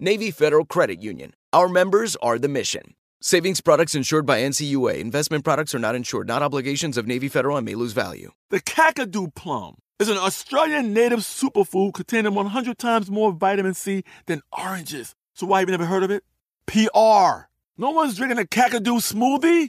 Navy Federal Credit Union. Our members are the mission. Savings products insured by NCUA. Investment products are not insured, not obligations of Navy Federal and may lose value. The Kakadu plum is an Australian native superfood containing 100 times more vitamin C than oranges. So why have you never heard of it? PR. No one's drinking a Kakadu smoothie?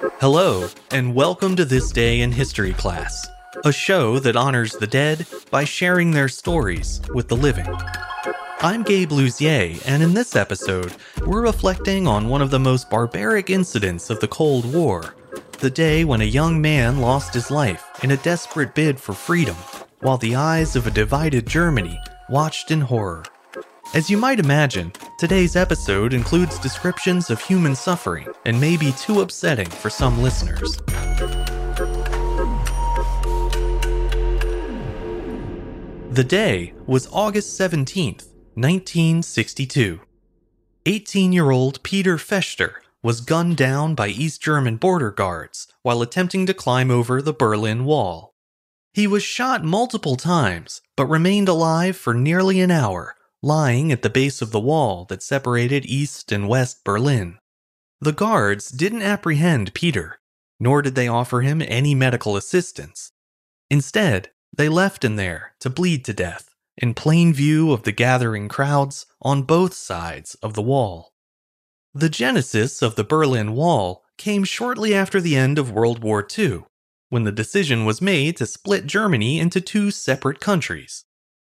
Hello, and welcome to This Day in History class, a show that honors the dead by sharing their stories with the living. I'm Gabe Luzier, and in this episode, we're reflecting on one of the most barbaric incidents of the Cold War the day when a young man lost his life in a desperate bid for freedom, while the eyes of a divided Germany watched in horror. As you might imagine, today's episode includes descriptions of human suffering and may be too upsetting for some listeners. The day was August 17th, 1962. 18 year old Peter Fechter was gunned down by East German border guards while attempting to climb over the Berlin Wall. He was shot multiple times, but remained alive for nearly an hour lying at the base of the wall that separated East and West Berlin. The guards didn't apprehend Peter, nor did they offer him any medical assistance. Instead, they left him there to bleed to death in plain view of the gathering crowds on both sides of the wall. The genesis of the Berlin Wall came shortly after the end of World War II, when the decision was made to split Germany into two separate countries.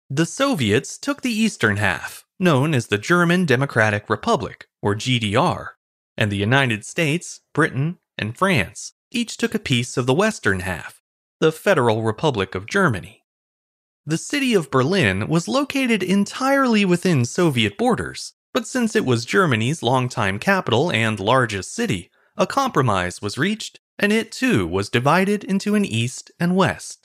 The Soviets took the eastern half, known as the German Democratic Republic, or GDR, and the United States, Britain, and France each took a piece of the western half, the Federal Republic of Germany. The city of Berlin was located entirely within Soviet borders, but since it was Germany's longtime capital and largest city, a compromise was reached, and it too was divided into an east and west.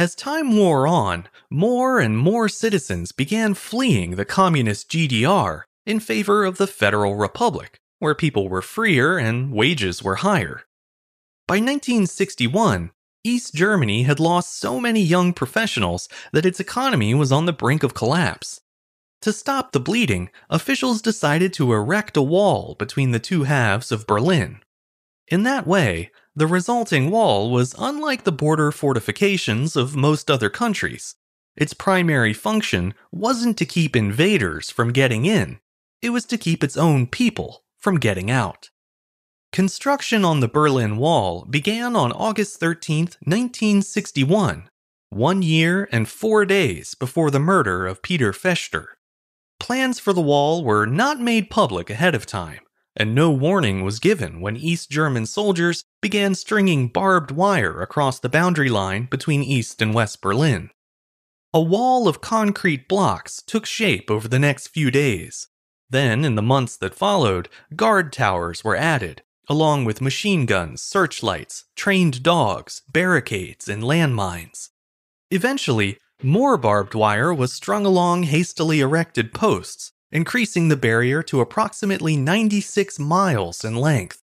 As time wore on, more and more citizens began fleeing the communist GDR in favor of the Federal Republic, where people were freer and wages were higher. By 1961, East Germany had lost so many young professionals that its economy was on the brink of collapse. To stop the bleeding, officials decided to erect a wall between the two halves of Berlin. In that way, the resulting wall was unlike the border fortifications of most other countries. Its primary function wasn't to keep invaders from getting in, it was to keep its own people from getting out. Construction on the Berlin Wall began on August 13, 1961, one year and four days before the murder of Peter Fechter. Plans for the wall were not made public ahead of time, and no warning was given when East German soldiers began stringing barbed wire across the boundary line between East and West Berlin. A wall of concrete blocks took shape over the next few days. Then, in the months that followed, guard towers were added, along with machine guns, searchlights, trained dogs, barricades, and landmines. Eventually, more barbed wire was strung along hastily erected posts, increasing the barrier to approximately 96 miles in length.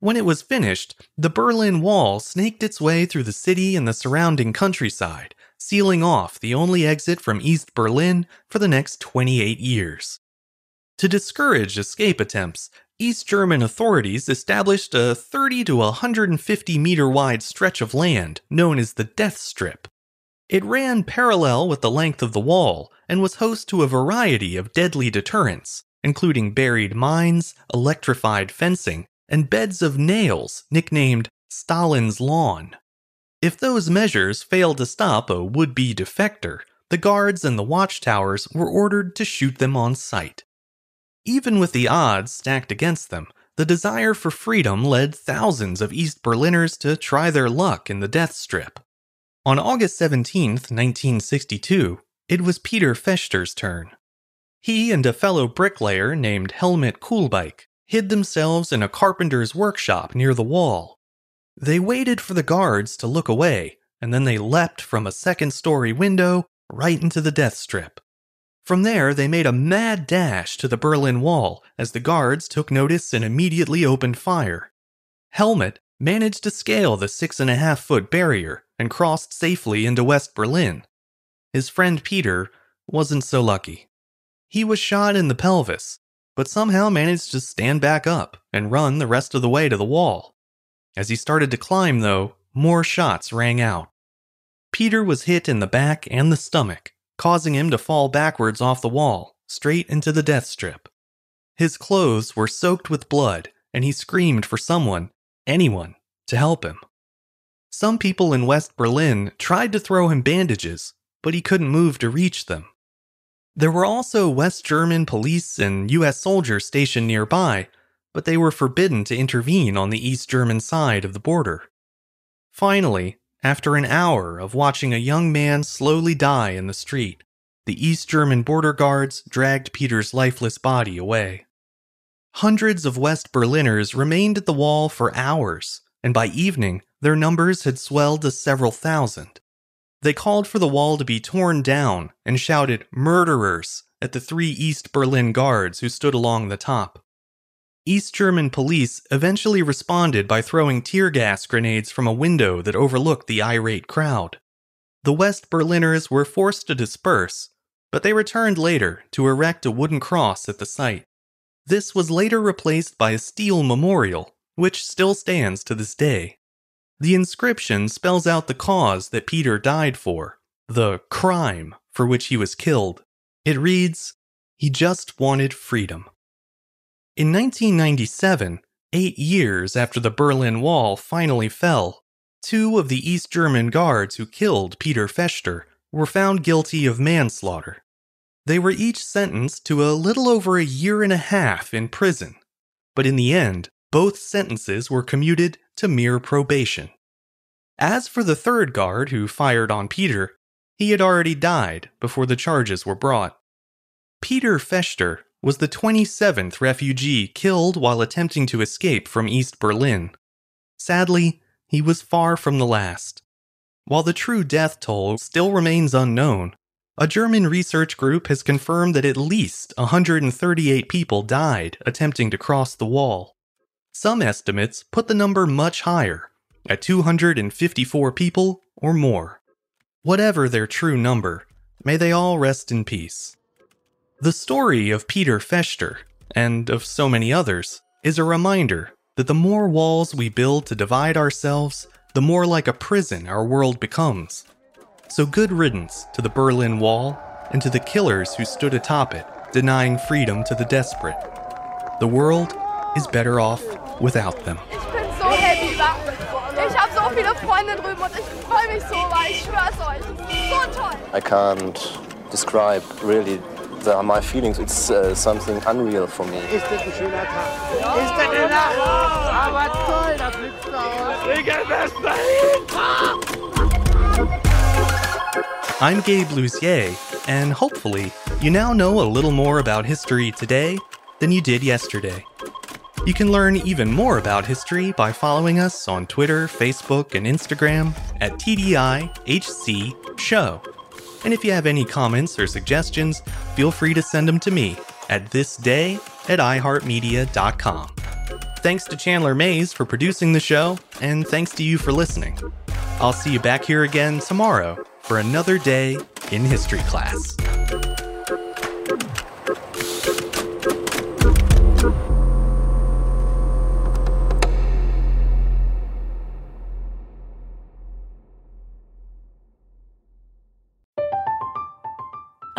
When it was finished, the Berlin Wall snaked its way through the city and the surrounding countryside, sealing off the only exit from East Berlin for the next 28 years. To discourage escape attempts, East German authorities established a 30 to 150 meter wide stretch of land known as the Death Strip. It ran parallel with the length of the wall and was host to a variety of deadly deterrents, including buried mines, electrified fencing, and beds of nails nicknamed Stalin's Lawn. If those measures failed to stop a would be defector, the guards and the watchtowers were ordered to shoot them on sight. Even with the odds stacked against them, the desire for freedom led thousands of East Berliners to try their luck in the death strip. On August 17, 1962, it was Peter Fechter's turn. He and a fellow bricklayer named Helmut Kulbeik hid themselves in a carpenter's workshop near the wall. They waited for the guards to look away, and then they leapt from a second story window right into the death strip. From there, they made a mad dash to the Berlin Wall as the guards took notice and immediately opened fire. Helmut managed to scale the six and a half foot barrier and crossed safely into West Berlin. His friend Peter wasn't so lucky. He was shot in the pelvis, but somehow managed to stand back up and run the rest of the way to the wall. As he started to climb, though, more shots rang out. Peter was hit in the back and the stomach, causing him to fall backwards off the wall, straight into the death strip. His clothes were soaked with blood, and he screamed for someone, anyone, to help him. Some people in West Berlin tried to throw him bandages, but he couldn't move to reach them. There were also West German police and US soldiers stationed nearby, but they were forbidden to intervene on the East German side of the border. Finally, after an hour of watching a young man slowly die in the street, the East German border guards dragged Peter's lifeless body away. Hundreds of West Berliners remained at the wall for hours, and by evening, their numbers had swelled to several thousand. They called for the wall to be torn down and shouted, Murderers! at the three East Berlin guards who stood along the top. East German police eventually responded by throwing tear gas grenades from a window that overlooked the irate crowd. The West Berliners were forced to disperse, but they returned later to erect a wooden cross at the site. This was later replaced by a steel memorial, which still stands to this day. The inscription spells out the cause that Peter died for, the crime for which he was killed. It reads, He just wanted freedom. In 1997, eight years after the Berlin Wall finally fell, two of the East German guards who killed Peter Fechter were found guilty of manslaughter. They were each sentenced to a little over a year and a half in prison, but in the end, both sentences were commuted to mere probation. As for the third guard who fired on Peter, he had already died before the charges were brought. Peter Fechter was the 27th refugee killed while attempting to escape from East Berlin. Sadly, he was far from the last. While the true death toll still remains unknown, a German research group has confirmed that at least 138 people died attempting to cross the wall. Some estimates put the number much higher, at 254 people or more. Whatever their true number, may they all rest in peace. The story of Peter Fechter, and of so many others, is a reminder that the more walls we build to divide ourselves, the more like a prison our world becomes. So good riddance to the Berlin Wall and to the killers who stood atop it, denying freedom to the desperate. The world is better off without them. Ich bin so happy. Ich habe so viele Freunde drüben und ich freue mich so, weil ich schwör's euch, so toll. I can't describe really They are my feelings. It's uh, something unreal for me. Ist das ein schöner Tag? Ist das eine Nacht? Aber toll, da fliegst du aus. Digga, das I'm Gabe Luzier, and hopefully, you now know a little more about history today than you did yesterday. You can learn even more about history by following us on Twitter, Facebook, and Instagram at TDIHC Show. And if you have any comments or suggestions, feel free to send them to me at thisday at iHeartMedia.com. Thanks to Chandler Mayes for producing the show, and thanks to you for listening. I'll see you back here again tomorrow for another day in history class.